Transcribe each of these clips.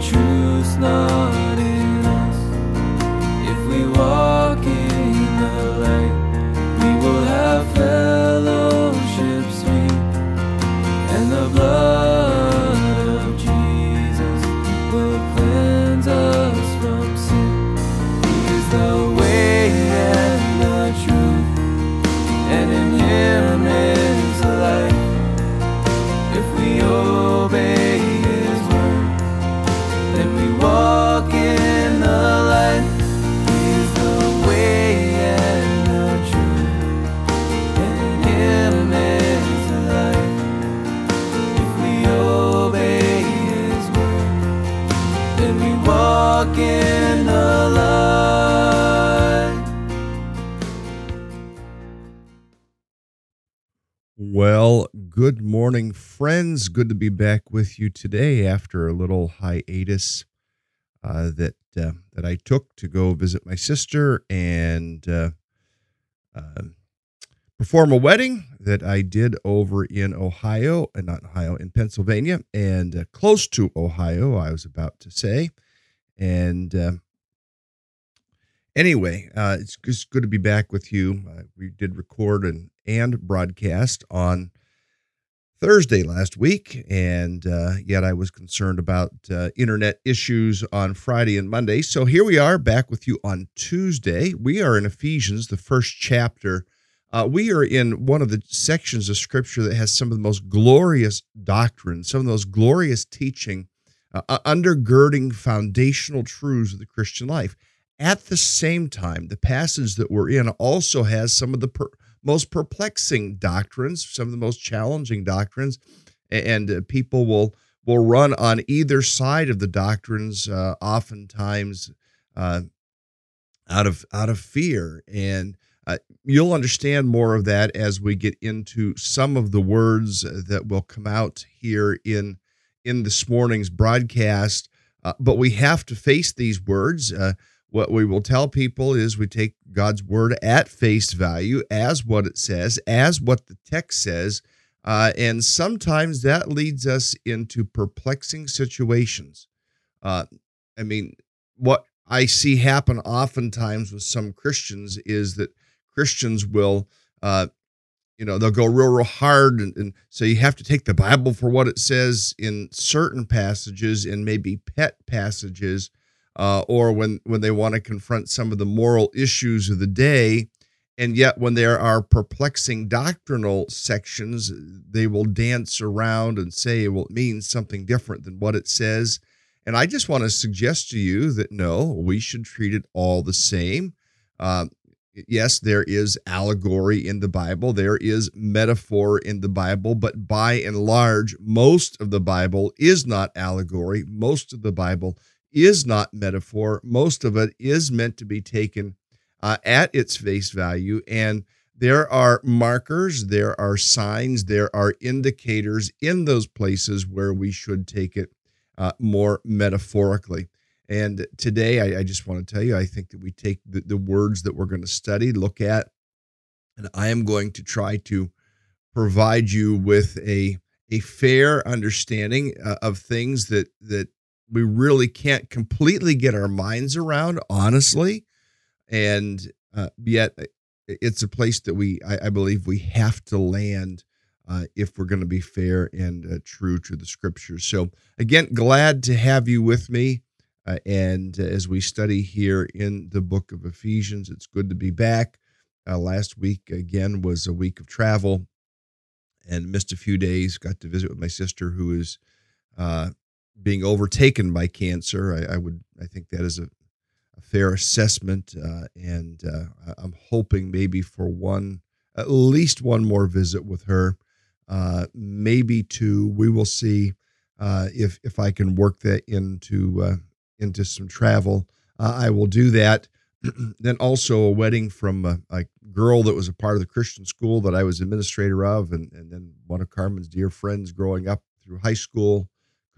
and the good morning, friends. Good to be back with you today after a little hiatus uh, that uh, that I took to go visit my sister and uh, uh, perform a wedding that I did over in Ohio, and not Ohio, in Pennsylvania, and uh, close to Ohio. I was about to say, and uh, anyway, uh, it's just good to be back with you. Uh, we did record and and broadcast on Thursday last week, and uh, yet I was concerned about uh, internet issues on Friday and Monday. So here we are back with you on Tuesday. We are in Ephesians, the first chapter. Uh, we are in one of the sections of Scripture that has some of the most glorious doctrines, some of those glorious teaching, uh, undergirding foundational truths of the Christian life. At the same time, the passage that we're in also has some of the per- most perplexing doctrines, some of the most challenging doctrines, and uh, people will will run on either side of the doctrines, uh, oftentimes uh, out of out of fear. And uh, you'll understand more of that as we get into some of the words that will come out here in in this morning's broadcast. Uh, but we have to face these words. What we will tell people is we take God's word at face value as what it says, as what the text says. Uh, and sometimes that leads us into perplexing situations. Uh, I mean, what I see happen oftentimes with some Christians is that Christians will, uh, you know, they'll go real, real hard. And, and so you have to take the Bible for what it says in certain passages and maybe pet passages uh, or when when they want to confront some of the moral issues of the day and yet when there are perplexing doctrinal sections they will dance around and say well it means something different than what it says. And i just want to suggest to you that no we should treat it all the same. Uh, yes there is allegory in the bible there is metaphor in the bible but by and large most of the bible is not allegory. Most of the bible is not metaphor. Most of it is meant to be taken uh, at its face value. And there are markers, there are signs, there are indicators in those places where we should take it uh, more metaphorically. And today, I, I, just want to tell you, I think that we take the, the words that we're going to study, look at, and I am going to try to provide you with a a fair understanding uh, of things that that we really can't completely get our minds around, honestly. And uh, yet, uh, it's a place that we, I, I believe, we have to land uh, if we're going to be fair and uh, true to the scriptures. So, again, glad to have you with me. Uh, and as we study here in the book of Ephesians, it's good to be back. Uh, last week, again, was a week of travel and missed a few days. Got to visit with my sister, who is being overtaken by cancer. I, I, would I think that is a, a fair assessment, uh, and uh, I'm hoping maybe for one at least one more visit with her, uh, maybe two. We will see uh, if if I can work that into uh, into some travel. I will do that. then also a wedding from a, a, girl that was a part of the Christian school that I was administrator of, and and then one of Carmen's dear friends growing up through high school.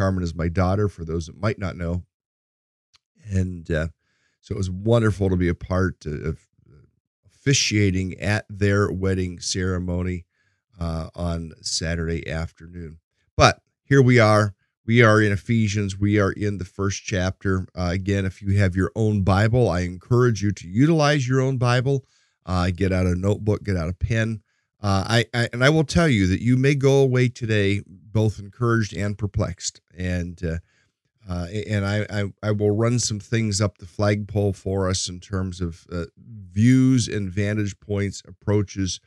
Carmen is my daughter, for those that might not know, and uh, so it was wonderful to be a part of officiating at their wedding ceremony uh, on Saturday afternoon. But here we are. We are in Ephesians. We are in the first chapter. Uh, again, if you have your own Bible, I encourage you to utilize your own Bible. Uh, get out a notebook, get out a pen. Uh, I, I, and I will tell you that you may go away today both encouraged and perplexed. And uh, uh, and I, I, I will run some things up the flagpole for us in terms of uh, views and vantage points, approaches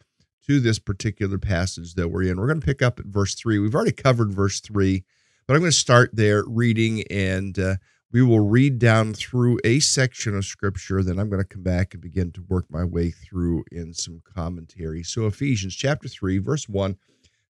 to this particular passage that we're in. We're going to pick up at verse three. We've already covered verse three, but I'm going to start there reading, and uh, we will read down through a section of scripture. Then I'm going to come back and begin to work my way through in some commentary. So Ephesians chapter three, verse one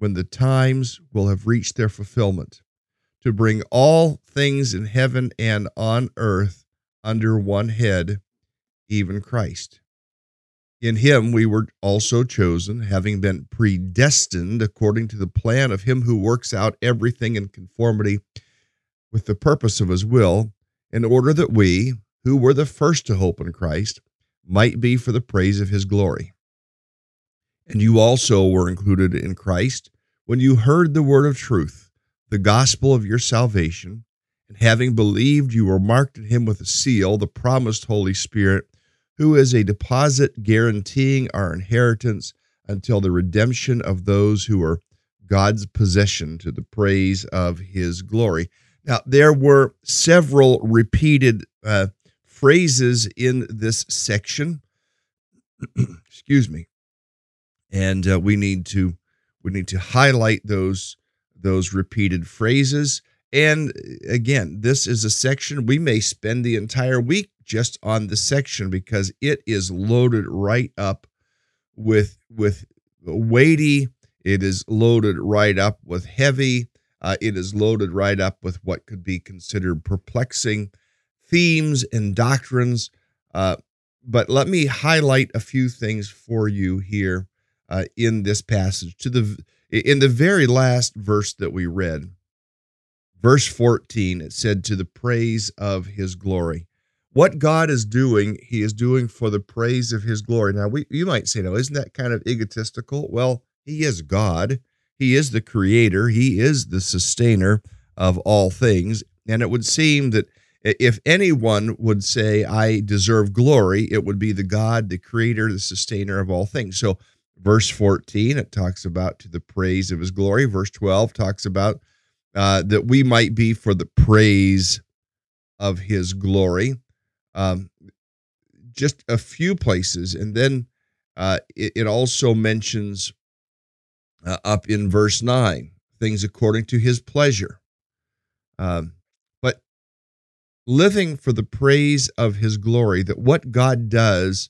when the times will have reached their fulfillment to bring all things in heaven and on earth under one head, even Christ. In him we were also chosen, having been predestined according to the plan of him who works out everything in conformity with the purpose of his will, in order that we, who were the first to hope in Christ, might be for the praise of his glory. And you also were included in Christ when you heard the word of truth the gospel of your salvation, and having believed, you were marked in him with a seal, the promised Holy Spirit, who is a deposit guaranteeing our inheritance until the redemption of those who are God's possession to the praise of his glory. Now, there were several repeated uh, phrases in this section. Excuse me. And uh, we need to we need to highlight those those repeated phrases. And again, this is a section we may spend the entire week just on the section because it is loaded right up with with weighty. It is loaded right up with heavy. Uh, it is loaded right up with what could be considered perplexing themes and doctrines. Uh, but let me highlight a few things for you here uh, in this passage. To the in the very last verse that we read, verse 14, it said, To the praise of his glory. What God is doing, he is doing for the praise of his glory. Now, we, you might say, no, isn't that kind of egotistical? Well, he is God. He is the creator. He is the sustainer of all things. And it would seem that if anyone would say, I deserve glory, it would be the God, the creator, the sustainer of all things. So Verse 14, it talks about to the praise of his glory. Verse 12 talks about uh, that we might be for the praise of his glory. Um, just a few places. And then uh, it, it, also mentions uh, up in verse 9 things according to his pleasure. Um, but living for the praise of his glory, that what God does,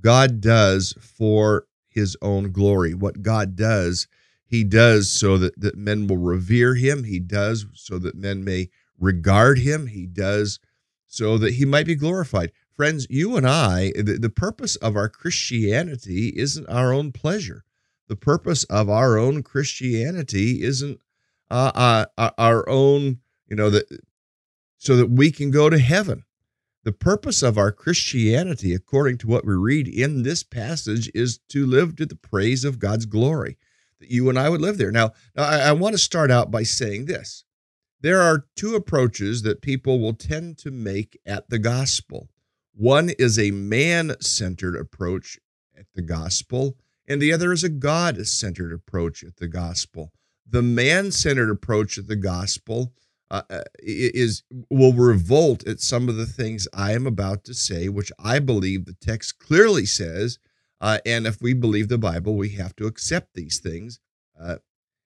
God does for his own glory. What God does, he does so that, that men will revere him. He does so that men may regard him. He does so that he might be glorified. Friends, you and I, the, the purpose of our Christianity isn't our own pleasure. The purpose of our own Christianity isn't uh, uh, our own, you know, that so that we can go to heaven. The purpose of our Christianity, according to what we read in this passage, is to live to the praise of God's glory. That you and I would live there. Now, I, I want to start out by saying this. There are two approaches that people will tend to make at the gospel. One is a man centered approach at the gospel, and the other is a God centered approach at the gospel. The man centered approach at the gospel uh, uh is will revolt at some of the things I am about to say, which I believe the text clearly says. Uh, and if we believe the Bible, we have to accept these things uh,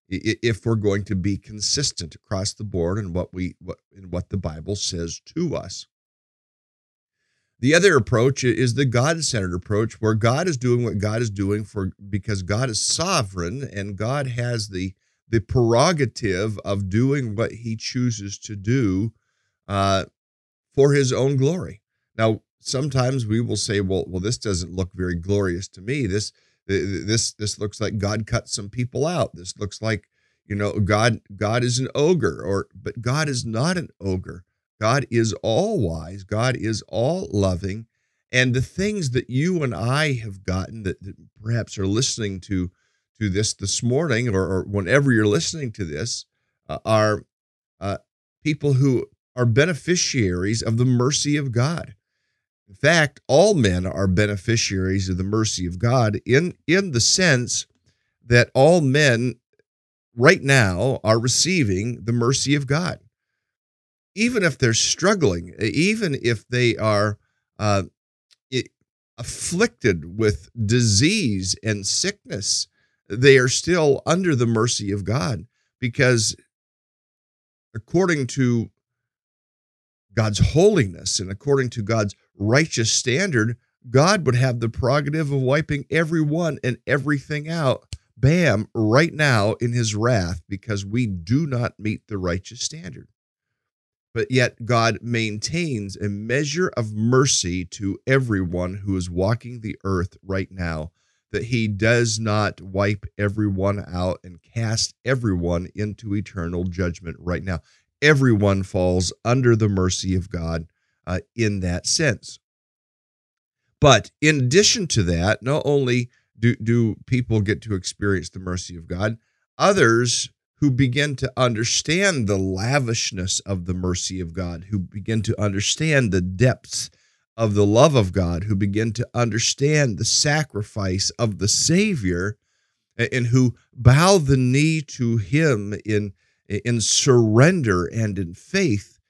if we're going to be consistent across the board in what we in what the Bible says to us. The other approach is the God-centered approach, where God is doing what God is doing for because God is sovereign and God has the the prerogative of doing what he chooses to do uh, for his own glory. Now, sometimes we will say, well, well, this doesn't look very glorious to me. This this this looks like God cut some people out. This looks like, you know, God God is an ogre, or but God is not an ogre. God is all wise, God is all loving. And the things that you and I have gotten that, that perhaps are listening to to this this morning or, or whenever you're listening to this uh, are uh, people who are beneficiaries of the mercy of God. In fact, all men are beneficiaries of the mercy of God in, in the sense that all men right now are receiving the mercy of God. Even if they're struggling, even if they are uh, afflicted with disease and sickness, they are still under the mercy of God because according to God's holiness and according to God's righteous standard, God would have the prerogative of wiping everyone and everything out, bam, right now in his wrath because we do not meet the righteous standard. But yet, God maintains a measure of mercy to everyone who is walking the earth right now that he does not wipe everyone out and cast everyone into eternal judgment right now. Everyone falls under the mercy of God uh, in that sense. But in addition to that, not only do, do people get to experience the mercy of God, others who begin to understand the lavishness of the mercy of God, who begin to understand the depths of the love of God who begin to understand the sacrifice of the Savior and who bow the knee to him in, in surrender and in faith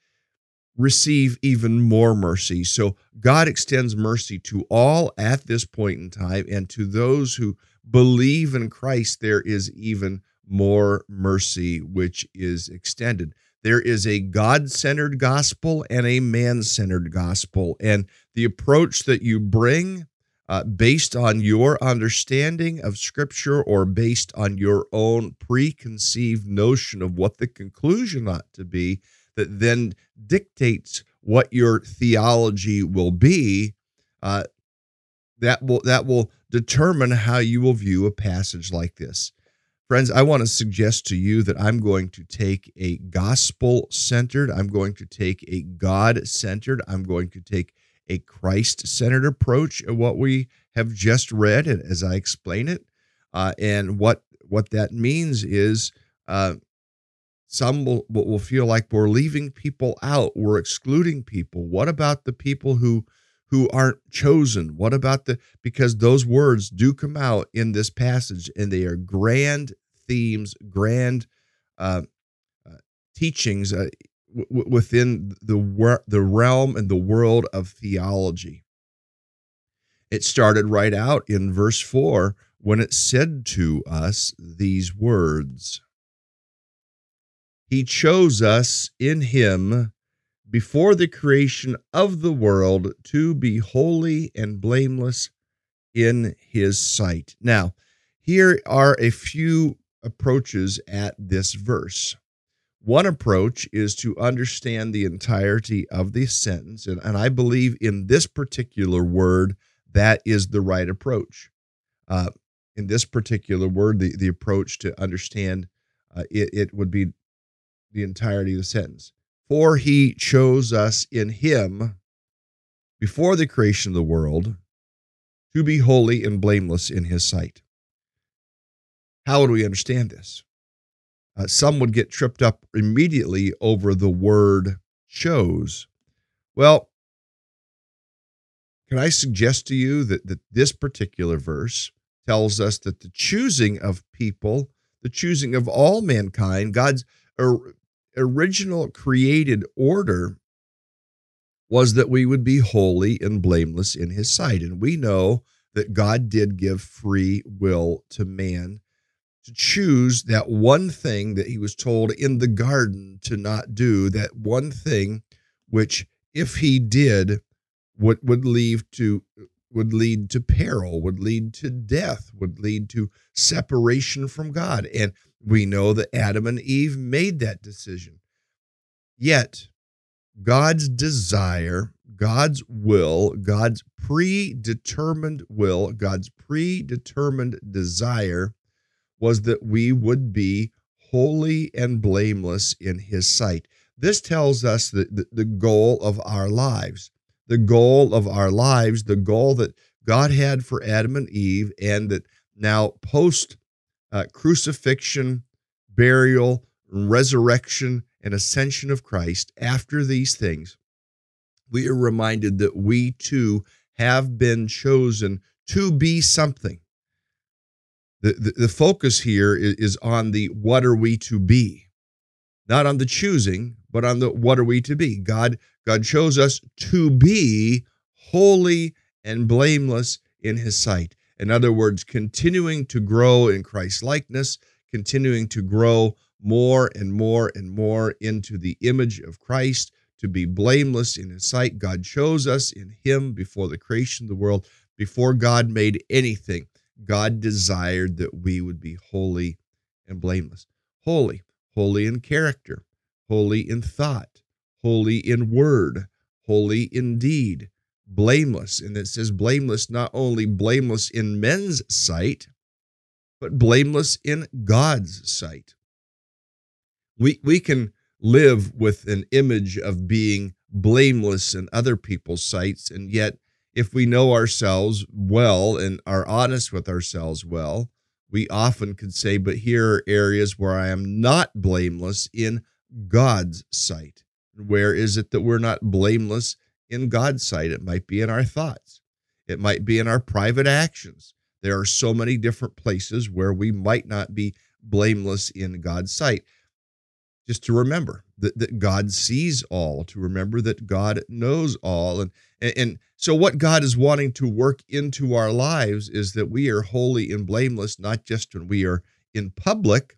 receive even more mercy. So God extends mercy to all at this point in time, and to those who believe in Christ, there is even more mercy which is extended. There is a God centered gospel and a man centered gospel. And the approach that you bring, uh, based on your understanding of Scripture or based on your own preconceived notion of what the conclusion ought to be, that then dictates what your theology will be. Uh, that will that will determine how you will view a passage like this. Friends, I want to suggest to you that I'm going to take a gospel centered, I'm going to take a God centered, I'm going to take a Christ centered approach at what we have just read and as I explain it. Uh, and what what that means is uh, some will, will feel like we're leaving people out, we're excluding people. What about the people who who aren't chosen? What about the because those words do come out in this passage and they are grand themes, grand uh, uh, teachings uh, w- within the the realm and the world of theology. It started right out in verse 4 when it said to us these words He chose us in Him before the creation of the world to be holy and blameless in His sight. Now, here are a few approaches at this verse. One approach is to understand the entirety of the sentence. And, and I believe in this particular word, that is the right approach. Uh, in this particular word, the, the approach to understand uh, it, it would be the entirety of the sentence. For he chose us in him before the creation of the world to be holy and blameless in his sight. How would we understand this? Uh, some would get tripped up immediately over the word chose. Well, can I suggest to you that, that this particular verse tells us that the choosing of people, the choosing of all mankind, God's or, original created order was that we would be holy and blameless in his sight. And we know that God did give free will to man to choose that one thing that he was told in the garden to not do, that one thing which, if he did, would, would lead to would lead to peril, would lead to death, would lead to separation from God. And we know that Adam and Eve made that decision. Yet, God's desire, God's will, God's predetermined will, God's predetermined desire was that we would be holy and blameless in His sight. This tells us that the, the goal of our lives, the goal of our lives, the goal that God had for Adam and Eve, and that now post uh, crucifixion, burial, resurrection, and ascension of Christ, after these things, we are reminded that we too have been chosen to be something. The, the, the focus here is, is on the what are we to be, not on the choosing, but on the what are we to be. God, God chose us to be holy and blameless in his sight. In other words, continuing to grow in Christ's likeness, continuing to grow more and more and more into the image of Christ to be blameless in his sight. God chose us in him before the creation of the world, before God made anything. God desired that we would be holy and blameless. Holy, holy in character, holy in thought, holy in word, holy in deed, blameless. And it says blameless, not only blameless in men's sight, but blameless in God's sight. We, we can live with an image of being blameless in other people's sights, and yet, if we know ourselves well and are honest with ourselves well, we often could say, But here are areas where I am not blameless in God's sight. Where is it that we're not blameless in God's sight? It might be in our thoughts, it might be in our private actions. There are so many different places where we might not be blameless in God's sight just to remember that, that God sees all, to remember that God knows all. And, and, and so, what God is wanting to work into our lives is that we are holy and blameless, not just when we are in public,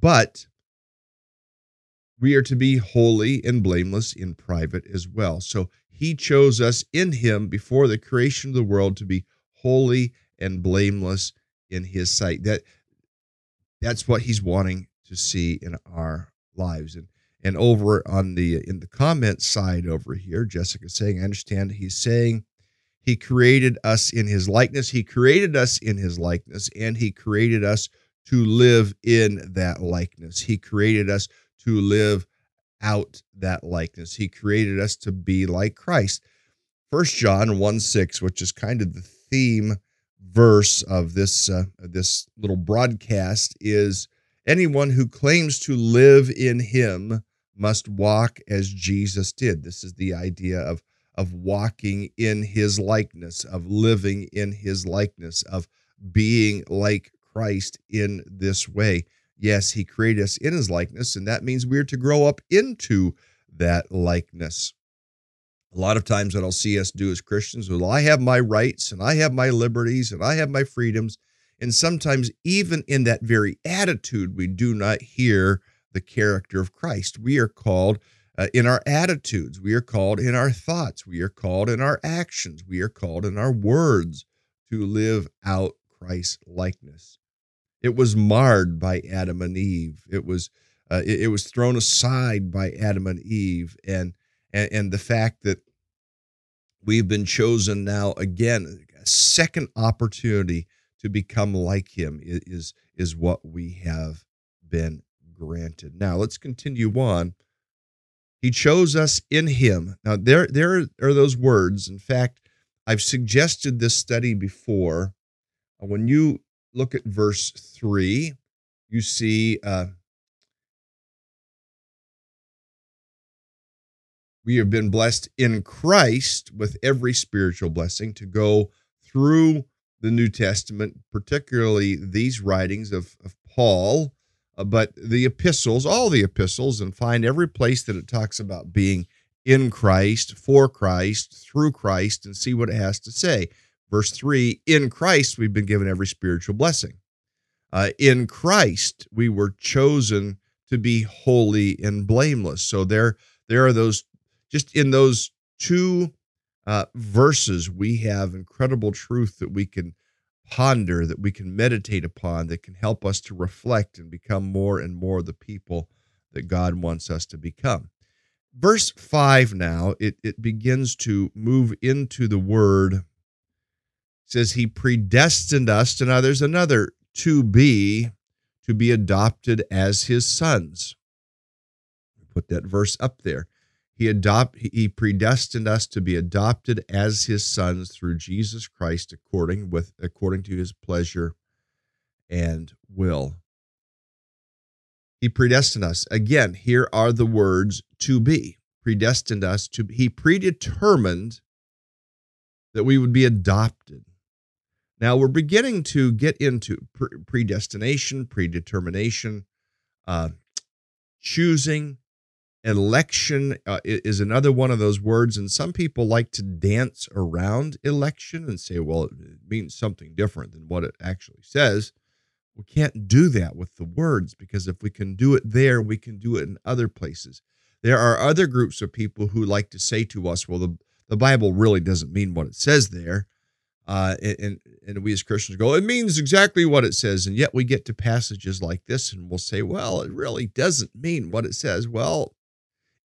but we are to be holy and blameless in private as well. So, He chose us in Him before the creation of the world to be holy and blameless in His sight. That that's what He's wanting to see in our lives. And and over on the in the comment side over here, Jessica saying, I understand he's saying he created us in his likeness. He created us in his likeness, and he created us to live in that likeness. He created us to live out that likeness. He created us to be like Christ. First John 1 6, which is kind of the theme verse of this uh, this little broadcast, is Anyone who claims to live in him must walk as Jesus did. This is the idea of, of walking in his likeness, of living in his likeness, of being like Christ in this way. Yes, he created us in his likeness, and that means we're to grow up into that likeness. A lot of times, what I'll see us do as Christians, well, I have my rights and I have my liberties and I have my freedoms. And sometimes, even in that very attitude, we do not hear the character of Christ. We are called uh, in our attitudes, we are called in our thoughts, we are called in our actions, we are called in our words to live out Christ's likeness. It was marred by Adam and Eve. It was Uh, it, it, was thrown aside by Adam and Eve, and, and and the fact that we've been chosen now again, a second opportunity to become like Him is is what we have been granted. Now let's continue on. He chose us in Him. Now there there are those words. In fact, I've suggested this study before. When you look at verse three, you see. Uh, we have been blessed in Christ with every spiritual blessing to go through the New Testament, particularly these writings of, of Paul, uh, but the epistles, all the epistles, and find every place that it talks about being in Christ, for Christ, through Christ, and see what it has to say. Verse 3 In Christ, we've been given every spiritual blessing. Uh, in Christ, we were chosen to be holy and blameless. So there, there are those just in those two uh, verses, we have incredible truth that we can ponder, that we can meditate upon, that can help us to reflect and become more and more the people that God wants us to become. Verse 5 now, it, it begins to move into the word. It says, He predestined us. To now, there's another to be, to be adopted as His sons. Put that verse up there. He adopt he predestined us to be adopted as his sons through Jesus Christ according with according to his pleasure and will. He predestined us. Again, here are the words to be. Predestined us to he predetermined that we would be adopted. Now we're beginning to get into predestination, predetermination, uh, choosing, election uh, is another one of those words and some people like to dance around election and say well it means something different than what it actually says we can't do that with the words because if we can do it there we can do it in other places there are other groups of people who like to say to us well the, the bible really doesn't mean what it says there uh, and, and we as Christians go, it means exactly what it says. And yet we get to passages like this and we'll say, well, it really doesn't mean what it says. Well,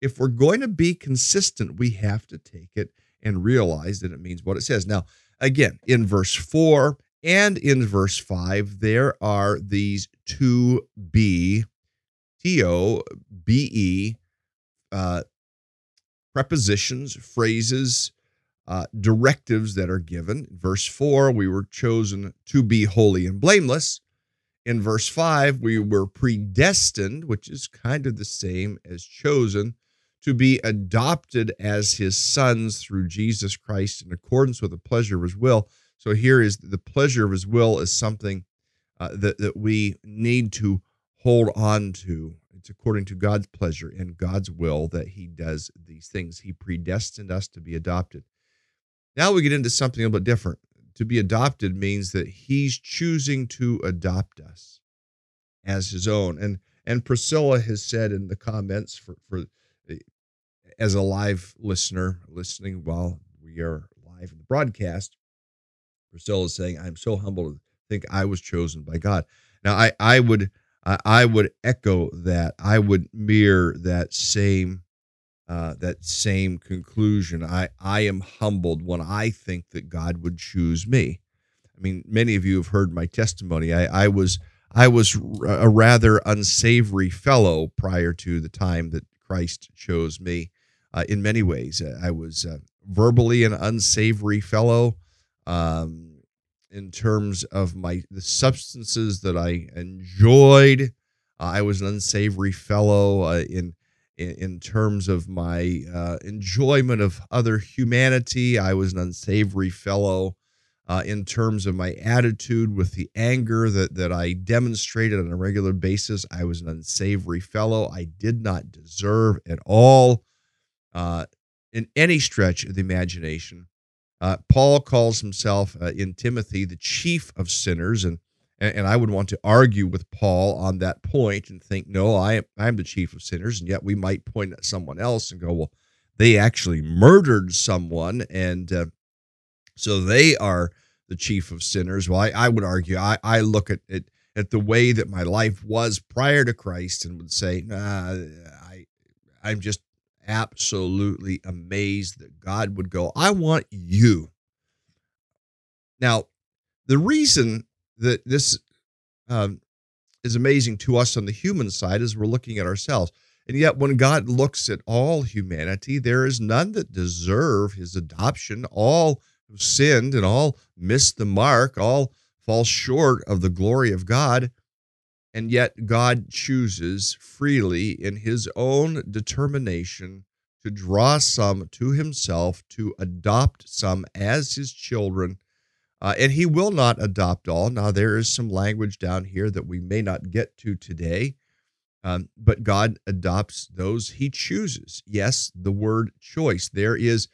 if we're going to be consistent, we have to take it and realize that it means what it says. Now, again, in verse 4 and in verse 5, there are these two B, T O B E, uh, prepositions, phrases, uh, directives that are given. Verse 4, we were chosen to be holy and blameless. In verse 5, we were predestined, which is kind of the same as chosen to be adopted as his sons through Jesus Christ in accordance with the pleasure of his will. So here is the pleasure of his will is something uh, that, that we need to hold on to. It's according to God's pleasure and God's will that he does these things. He predestined us to be adopted. Now we get into something a little bit different. To be adopted means that he's choosing to adopt us as his own. And and Priscilla has said in the comments for, for as a live listener listening while we are live in the broadcast, Priscilla is saying, I'm so humbled to think I was chosen by God. Now, I, I would I would echo that. I would mirror that same uh, that same conclusion. I I am humbled when I think that God would choose me. I mean, many of you have heard my testimony. I, I was I was a rather unsavory fellow prior to the time that Christ chose me uh, in many ways. Uh, I was uh, verbally an unsavory fellow um, in terms of my the substances that I enjoyed. Uh, I was an unsavory fellow in, in, in terms of my uh, enjoyment of other humanity. I was an unsavory fellow. Uh, in terms of my attitude with the anger that, that I demonstrated on a regular basis. I was an unsavory fellow. I did not deserve at all uh, in any stretch of the imagination. Uh, Paul calls himself uh, in Timothy the chief of sinners, and, and I would want to argue with Paul on that point and think, no, I am I'm the chief of sinners, and yet we might point at someone else and go, well, they actually murdered someone, and uh, so they are the chief of sinners. Well, I, I would argue, I, I look at it at the way that my life was prior to Christ and would say, nah, I, I'm just absolutely amazed that God would go, I want you. Now, the reason that this um, is amazing to us on the human side is we're looking at ourselves. And yet, when God looks at all humanity, there is none that deserve his adoption. All have sinned and all miss the mark, all fall short of the glory of God. And yet, God chooses freely in his own determination to draw some to himself, to adopt some as his children. Uh, and he will not adopt all. Now, there is some language down here that we may not get to today, um, but God adopts those he chooses. Yes, the word choice. There is,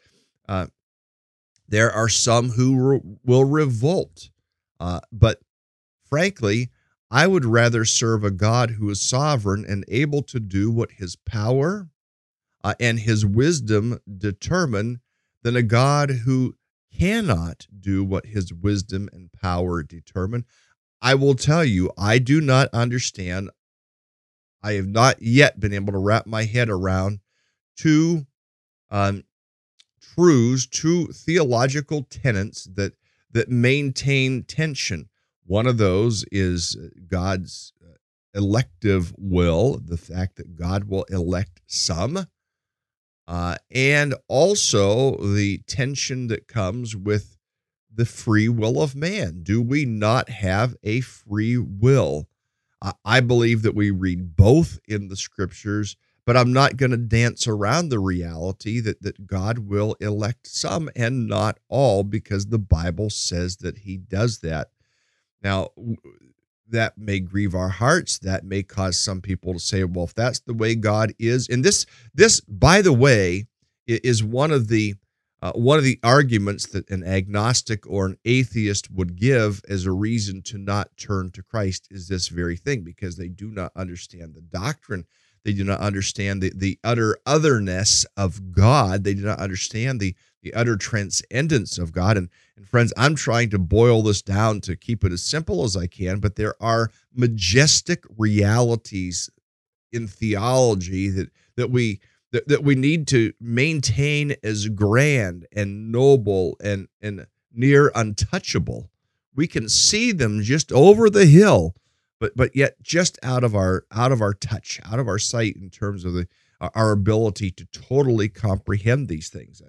uh, there are some who re- will revolt, uh, but frankly, I would rather serve a God who is sovereign and able to do what his power uh, and his wisdom determine than a God who cannot do what his wisdom and power determine. I will tell you, I do not understand. I have not yet been able to wrap my head around two um, truths, two theological tenets that that maintain tension. One of those is God's uh, elective will, the fact that God will elect some, uh, and also the tension that comes with the free will of man. Do we not have a free will? I believe that we read both in the scriptures, but I'm not going to dance around the reality that, that God will elect some and not all because the Bible says that he does that. Now, that may grieve our hearts. That may cause some people to say, well, if that's the way God is, and this, this, by the way, is one of the uh, one of the arguments that an agnostic or an atheist would give as a reason to not turn to Christ is this very thing because they do not understand the doctrine they do not understand the, the utter otherness of God. They do not understand the, the utter transcendence of God. And, and friends, I'm trying to boil this down to keep it as simple as I can, but there are majestic realities in theology that that we that, that we need to maintain as grand and noble and and near untouchable. We can see them just over the hill but but yet just out of our out of our touch, out of our sight in terms of the our ability to totally comprehend these things.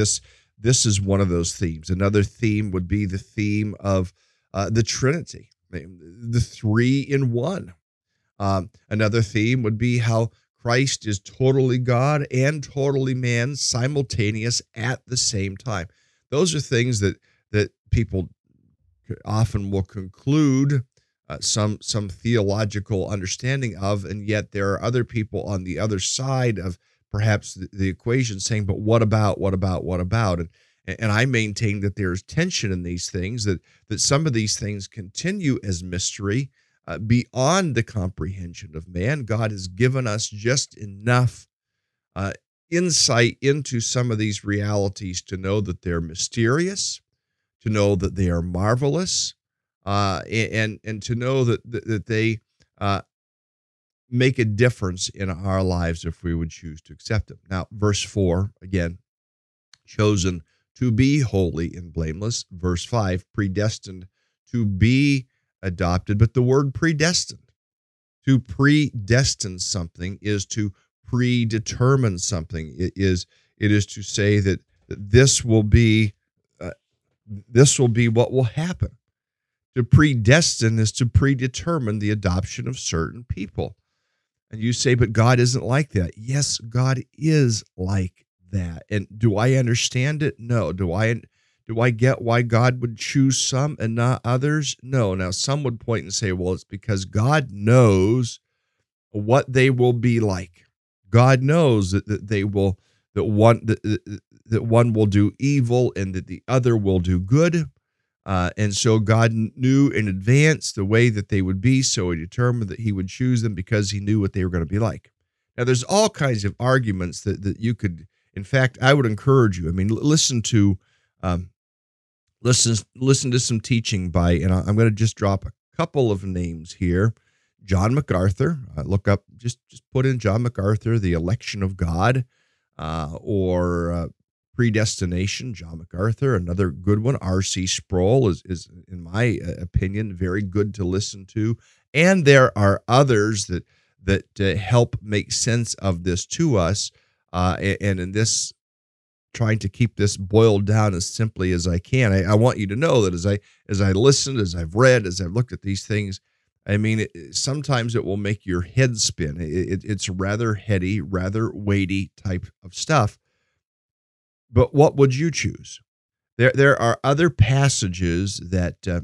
This this is one of those themes. Another theme would be the theme of uh, the Trinity, the three in one. Um, another theme would be how Christ is totally God and totally man, simultaneous at the same time. Those are things that that people often will conclude uh, some some theological understanding of, and yet there are other people on the other side of perhaps the, the equation saying, "But what about? What about? What about?" and and I maintain that there's tension in these things that that some of these things continue as mystery uh, beyond the comprehension of man. God has given us just enough uh, insight into some of these realities to know that they're mysterious, to know that they are marvelous, uh, and and to know that that they uh, make a difference in our lives if we would choose to accept them. Now, verse four again, chosen to be holy and blameless. Verse five, predestined to be adopted. But the word predestined, to predestine something, is to predetermine something. It is it is to say that, that this will be uh, this will be what will happen. To predestine is to predetermine the adoption of certain people. And you say, but God isn't like that. Yes, God is like that. And do I understand it? No. Do I do I get why God would choose some and not others? No. Now some would point and say, well, it's because God knows what they will be like. God knows that, that they will that one that, that one will do evil and that the other will do good. Uh, and so God knew in advance the way that they would be, so he determined that he would choose them because he knew what they were going to be like. Now, there's all kinds of arguments that, that you could, in fact, I would encourage you. I mean, listen to, um, listen, listen to some teaching by, and I'm going to just drop a couple of names here. John MacArthur. Uh, look up, just just put in John MacArthur, the election of God, uh, or uh, predestination. John MacArthur, another good one. R.C. Sproul is is in my uh, opinion very good to listen to, and there are others that that uh, help make sense of this to us. Uh, and in this trying to keep this boiled down as simply as I can. I, I, want you to know that as I as I listened, as I've read, as I've looked at these things, I mean, it, sometimes it will make your head spin. It, it, it's rather heady, rather weighty type of stuff. But what would you choose? There, there are other passages that uh,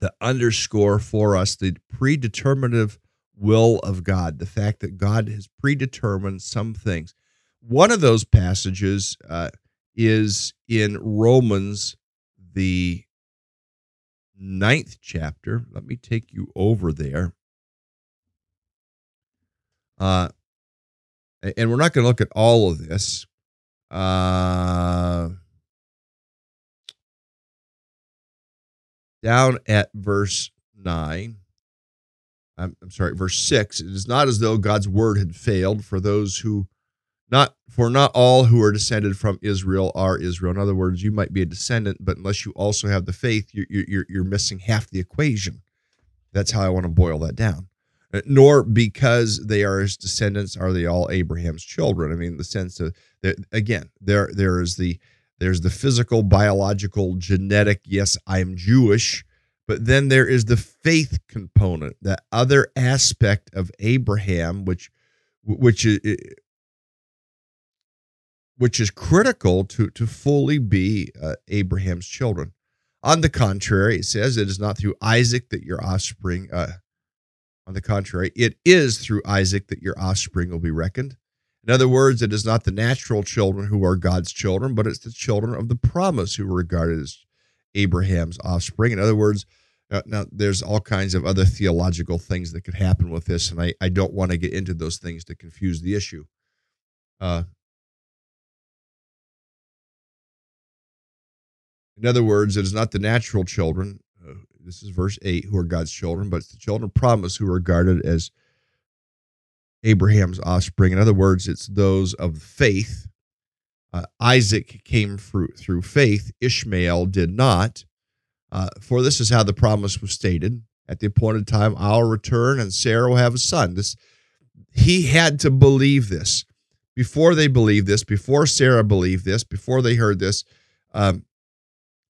that underscore for us the predeterminative will of God, the fact that God has predetermined some things. One of those passages uh, is in Romans, the ninth chapter. Let me take you over there. Uh, and we're not going to look at all of this. Uh, down at verse 9, I'm, I'm sorry, verse 6, it is not as though God's word had failed for those who not for not all who are descended from Israel are Israel. In other words, you might be a descendant, but unless you also have the faith, you're you're, you're missing half the equation. That's how I want to boil that down. Uh, nor because they are his descendants are they all Abraham's children. I mean, the sense of that again, there there is the there's the physical, biological, genetic. Yes, I am Jewish, but then there is the faith component, that other aspect of Abraham, which which is which is critical to, to fully be uh, Abraham's children. On the contrary, it says it is not through Isaac that your offspring, uh, on the contrary, it is through Isaac that your offspring will be reckoned. In other words, it is not the natural children who are God's children, but it's the children of the promise who are regarded as Abraham's offspring. In other words, uh, now there's all kinds of other theological things that could happen with this, and I, I don't want to get into those things to confuse the issue. Uh, In other words, it is not the natural children, this is verse 8, who are God's children, but it's the children of promise who are regarded as Abraham's offspring. In other words, it's those of faith. Uh, Isaac came through, through faith, Ishmael did not. Uh, for this is how the promise was stated at the appointed time i'll return and sarah will have a son this he had to believe this before they believed this before sarah believed this before they heard this um,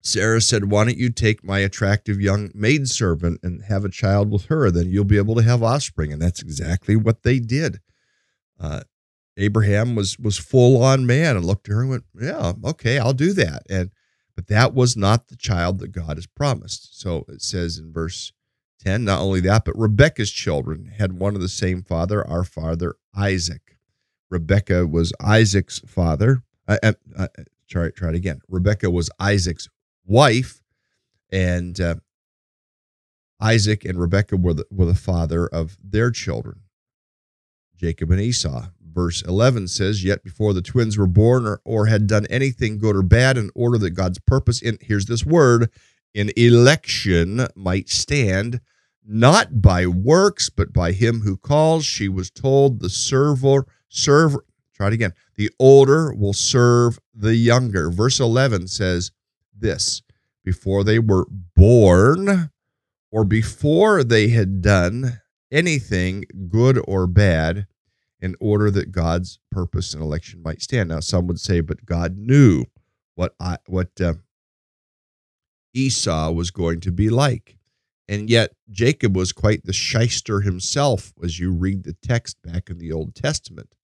Sarah said, Why don't you take my attractive young maidservant and have a child with her? Then you'll be able to have offspring. And that's exactly what they did. Uh, Abraham was was full on man and looked at her and went, Yeah, okay, I'll do that. And but that was not the child that God has promised. So it says in verse 10, not only that, but Rebekah's children had one of the same father, our father Isaac. Rebekah was Isaac's father. Uh, uh, uh, try, try it again. Rebekah was Isaac's wife, and uh, Isaac and Rebekah were the, were the father of their children, Jacob and Esau. Verse 11 says, Yet before the twins were born or, or had done anything good or bad, in order that God's purpose in, here's this word, in election might stand, not by works, but by him who calls, she was told, the server, serve, try it again, the older will serve the younger. Verse 11 says, this before they were born or before they had done anything good or bad in order that God's purpose and election might stand. Now, some would say, but God knew what I, what uh, Esau was going to be like. And yet, Jacob was quite the shyster himself as you read the text back in the Old Testament.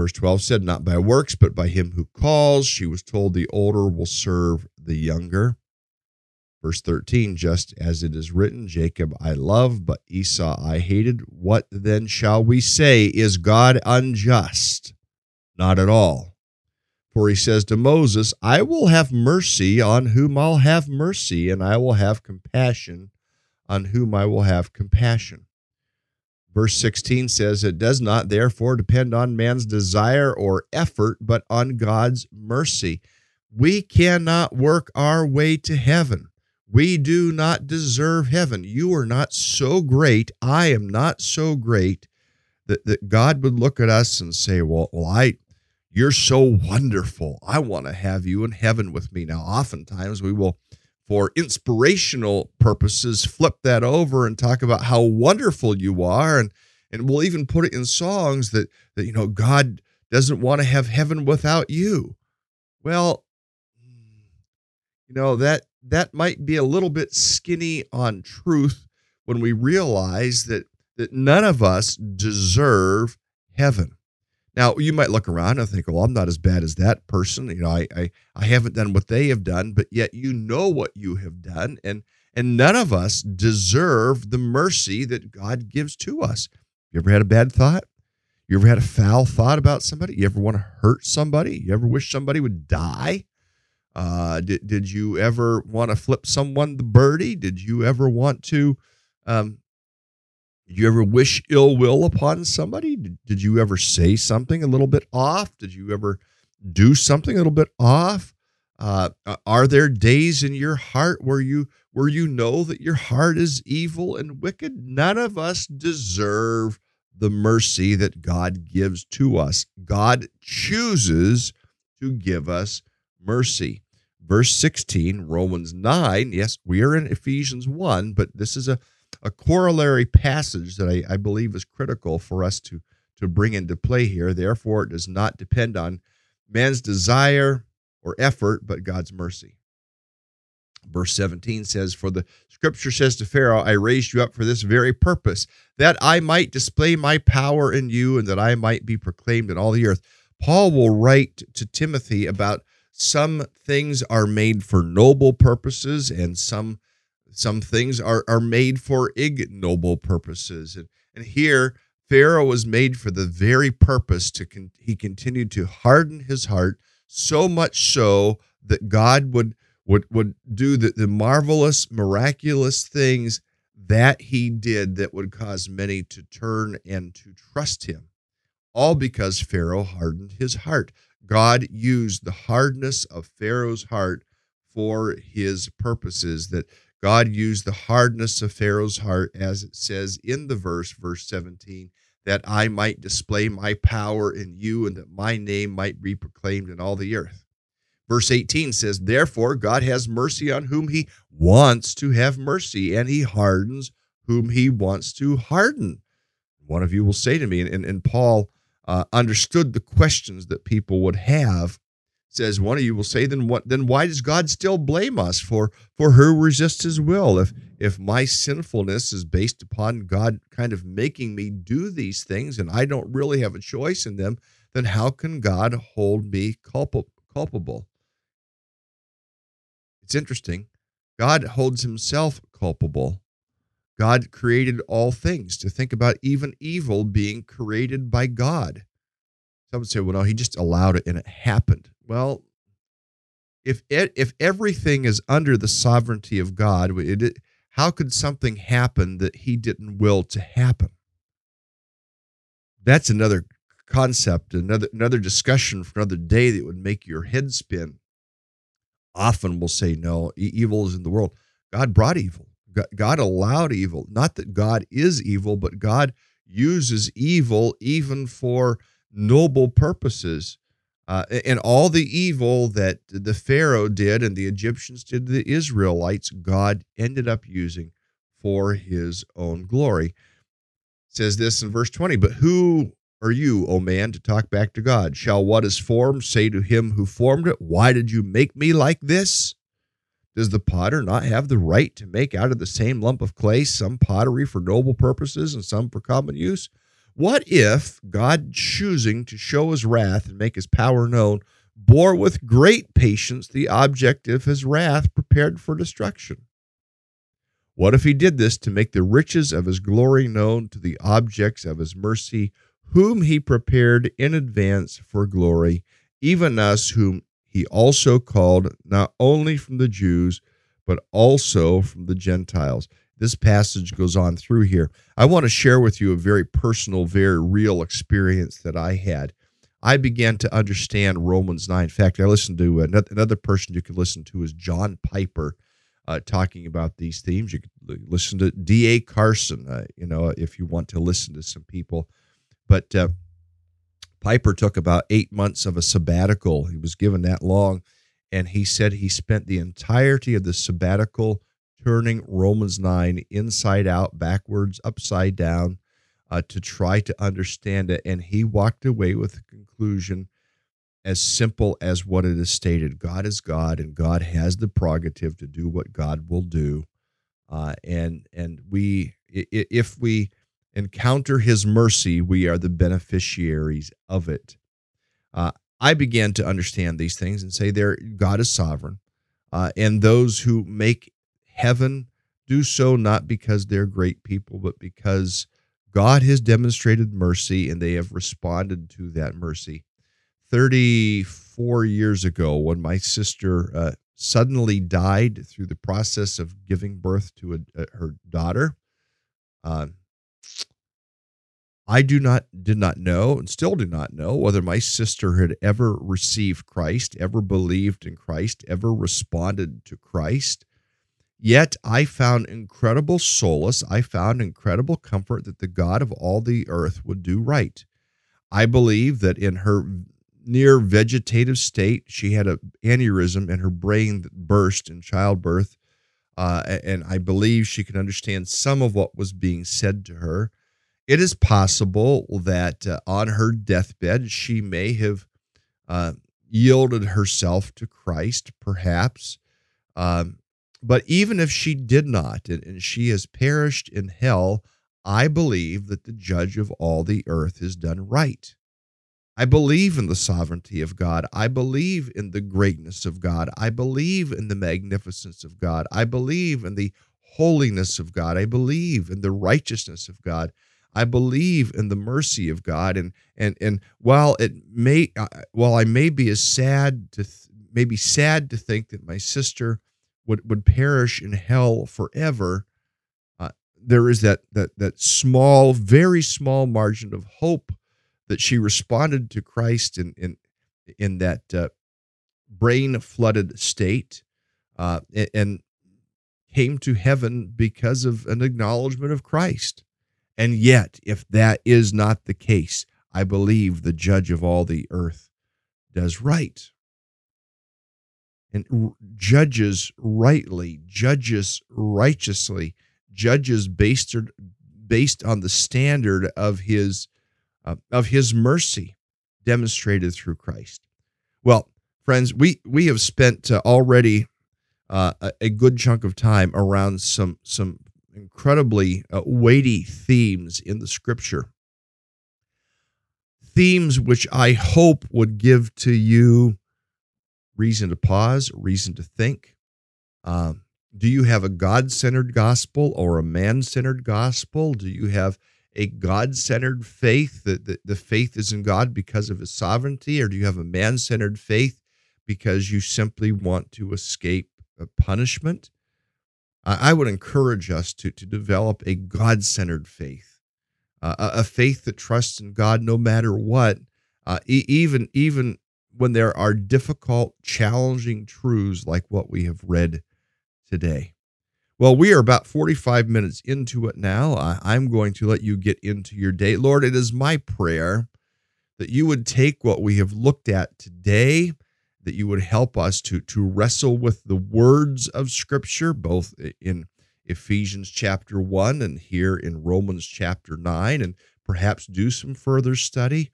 Verse 12 said, Not by works, but by him who calls. She was told the older will serve the younger. Verse 13, just as it is written, Jacob I love, but Esau I hated. What then shall we say? Is God unjust? Not at all. For he says to Moses, I will have mercy on whom I'll have mercy, and I will have compassion on whom I will have compassion. Verse 16 says, It does not therefore depend on man's desire or effort, but on God's mercy. We cannot work our way to heaven. We do not deserve heaven. You are not so great. I am not so great that, that God would look at us and say, Well, well, I you're so wonderful. I want to have you in heaven with me. Now, oftentimes we will, for inspirational purposes, flip that over and talk about how wonderful you are. And and we'll even put it in songs that that you know God doesn't want to have heaven without you. Well, you know that that might be a little bit skinny on truth when we realize that that none of us deserve heaven. Now you might look around and think, "Well, I'm not as bad as that person. You know, I I, I haven't done what they have done, but yet you know what you have done, and and none of us deserve the mercy that God gives to us. You ever had a bad thought? You ever had a foul thought about somebody? You ever want to hurt somebody? You ever wish somebody would die? Uh, did, did you ever want to flip someone the birdie? Did you ever want to, um, did you ever wish ill will upon somebody? Did, you ever say something a little bit off? Did you ever do something a little bit off? Uh, are there days in your heart where you where you know that your heart is evil and wicked? None of us deserve the mercy that God gives to us. God chooses to give us mercy. Verse 16, Romans 9. Yes, we are in Ephesians 1, but this is a, a corollary passage that I, I believe is critical for us to, to bring into play here. Therefore, it does not depend on man's desire or effort, but God's mercy. Verse 17 says, For the scripture says to Pharaoh, I raised you up for this very purpose, that I might display my power in you and that I might be proclaimed in all the earth. Paul will write to Timothy about some things are made for noble purposes and some some things are, are made for ignoble purposes. And, and here, Pharaoh was made for the very purpose to con- he continued to harden his heart so much so that God would would would do the, the marvelous, miraculous things that he did that would cause many to turn and to trust him. All because Pharaoh hardened his heart. God used the hardness of Pharaoh's heart for his purposes, that God used the hardness of Pharaoh's heart, as it says in the verse, verse 17, that I might display my power in you and that my name might be proclaimed in all the earth. Verse 18 says, Therefore, God has mercy on whom he wants to have mercy, and he hardens whom he wants to harden. One of you will say to me, and, and Paul uh, understood the questions that people would have. Says one of you will say, then what? Then why does God still blame us for for who resists His will? If if my sinfulness is based upon God kind of making me do these things and I don't really have a choice in them, then how can God hold me culpable? It's interesting. God holds himself culpable. God created all things. To think about even evil being created by God. Some would say, well, no, he just allowed it and it happened. Well, if it, if everything is under the sovereignty of God, it, how could something happen that he didn't will to happen? That's another concept, another another discussion for another day that would make your head spin often we'll say, no, evil is in the world. God brought evil. God allowed evil. Not that God is evil, but God uses evil even for noble purposes. Uh, and all the evil that the Pharaoh did and the Egyptians did to the Israelites, God ended up using for his own glory. It says this in verse 20, but who are you, O man, to talk back to God? Shall what is formed say to him who formed it, Why did you make me like this? Does the potter not have the right to make out of the same lump of clay some pottery for noble purposes and some for common use? What if God, choosing to show his wrath and make his power known, bore with great patience the object of his wrath prepared for destruction? What if he did this to make the riches of his glory known to the objects of his mercy? whom he prepared in advance for glory, even us whom he also called not only from the Jews, but also from the Gentiles. This passage goes on through here. I want to share with you a very personal, very real experience that I had. I began to understand Romans 9. In fact, I listened to another person you can listen to is John Piper. uh, talking about these themes. You could listen to D.A. Carson, uh, you know, if you want to listen to some people. But uh, Piper took about eight months of a sabbatical. He was given that long. And he said he spent the entirety of the sabbatical turning Romans 9 inside out, backwards, upside down uh, to try to understand it. And he walked away with the conclusion as simple as what it is stated God is God, and God has the prerogative to do what God will do. Uh, and and we if we encounter his mercy we are the beneficiaries of it uh, i began to understand these things and say there god is sovereign uh, and those who make heaven do so not because they're great people but because god has demonstrated mercy and they have responded to that mercy 34 years ago when my sister uh, suddenly died through the process of giving birth to a, a, her daughter. Uh, I do not did not know and still do not know whether my sister had ever received Christ, ever believed in Christ, ever responded to Christ. Yet I found incredible solace. I found incredible comfort that the God of all the earth would do right. I believe that in her near vegetative state. She had an aneurysm in her brain that burst in childbirth. Uh, and I believe she could understand some of what was being said to her. It is possible that uh, on her deathbed, she may have uh, yielded herself to Christ, perhaps. Um, but even if she did not, and, and she has perished in hell, I believe that the judge of all the earth has done right. I believe in the sovereignty of God. I believe in the greatness of God. I believe in the magnificence of God. I believe in the holiness of God. I believe in the righteousness of God. I believe in the mercy of God. And and and while it may, uh, while I may be as sad to th- maybe sad to think that my sister would would perish in hell forever, uh, there is that that that small, very small margin of hope that she responded to Christ in in in that uh, brain flooded state uh, and came to heaven because of an acknowledgement of Christ. And yet, if that is not the case, I believe the judge of all the earth does right and judges rightly, judges righteously, judges based, based on the standard of his uh, of his mercy demonstrated through Christ. Well, friends, we we have spent uh, already uh, a, good chunk of time around some some incredibly uh, weighty themes in the Scripture. Themes which I hope would give to you reason to pause, reason to think. Um, do you have a God centered gospel or a man centered gospel? Do you have a God centered faith, that the, the faith is in God because of his sovereignty, or do you have a man centered faith because you simply want to escape punishment? I would encourage us to, to develop a God centered faith, uh, a, faith that trusts in God no matter what, uh, even, even when there are difficult, challenging truths like what we have read today. Well, we are about 45 minutes into it now. I, am going to let you get into your day. Lord, it is my prayer that you would take what we have looked at today, that you would help us to, to wrestle with the words of Scripture, both in Ephesians chapter 1 and here in Romans chapter 9, and perhaps do some further study.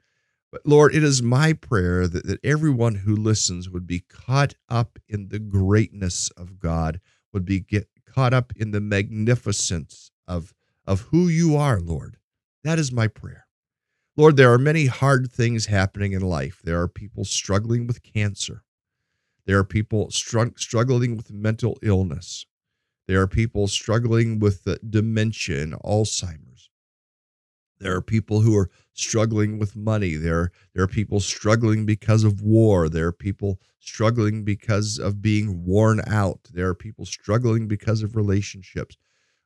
But Lord, it is my prayer that, that everyone who listens would be caught up in the greatness of God, would be get, caught up in the magnificence of, of who you are, Lord. That is my prayer. Lord, there are many hard things happening in life. There are people struggling with cancer. There are people str- struggling with mental illness. There are people struggling with uh, dementia and Alzheimer's. There are people who are struggling with money. There, there are people struggling because of war. There are people struggling because of being worn out. There are people struggling because of relationships.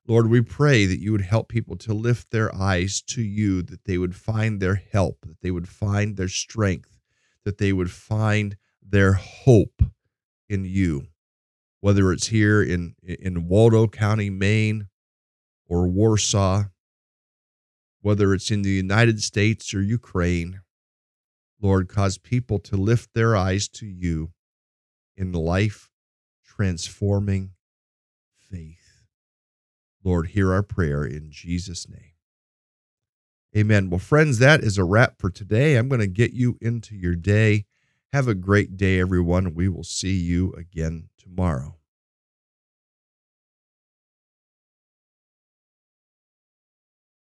Lord, we pray that you would help people to lift their eyes to you, that they would find their help, that they would find their strength, that they would find their hope in you. whether it's here in in Waldo County, Maine, or Warsaw, whether it's in the United States or Ukraine. Lord, cause people to lift their eyes to you in life transforming faith. Lord, hear our prayer in Jesus' name. Amen. Well, friends, that is a wrap for today. I'm going to get you into your day. Have a great day, everyone. We will see you again tomorrow.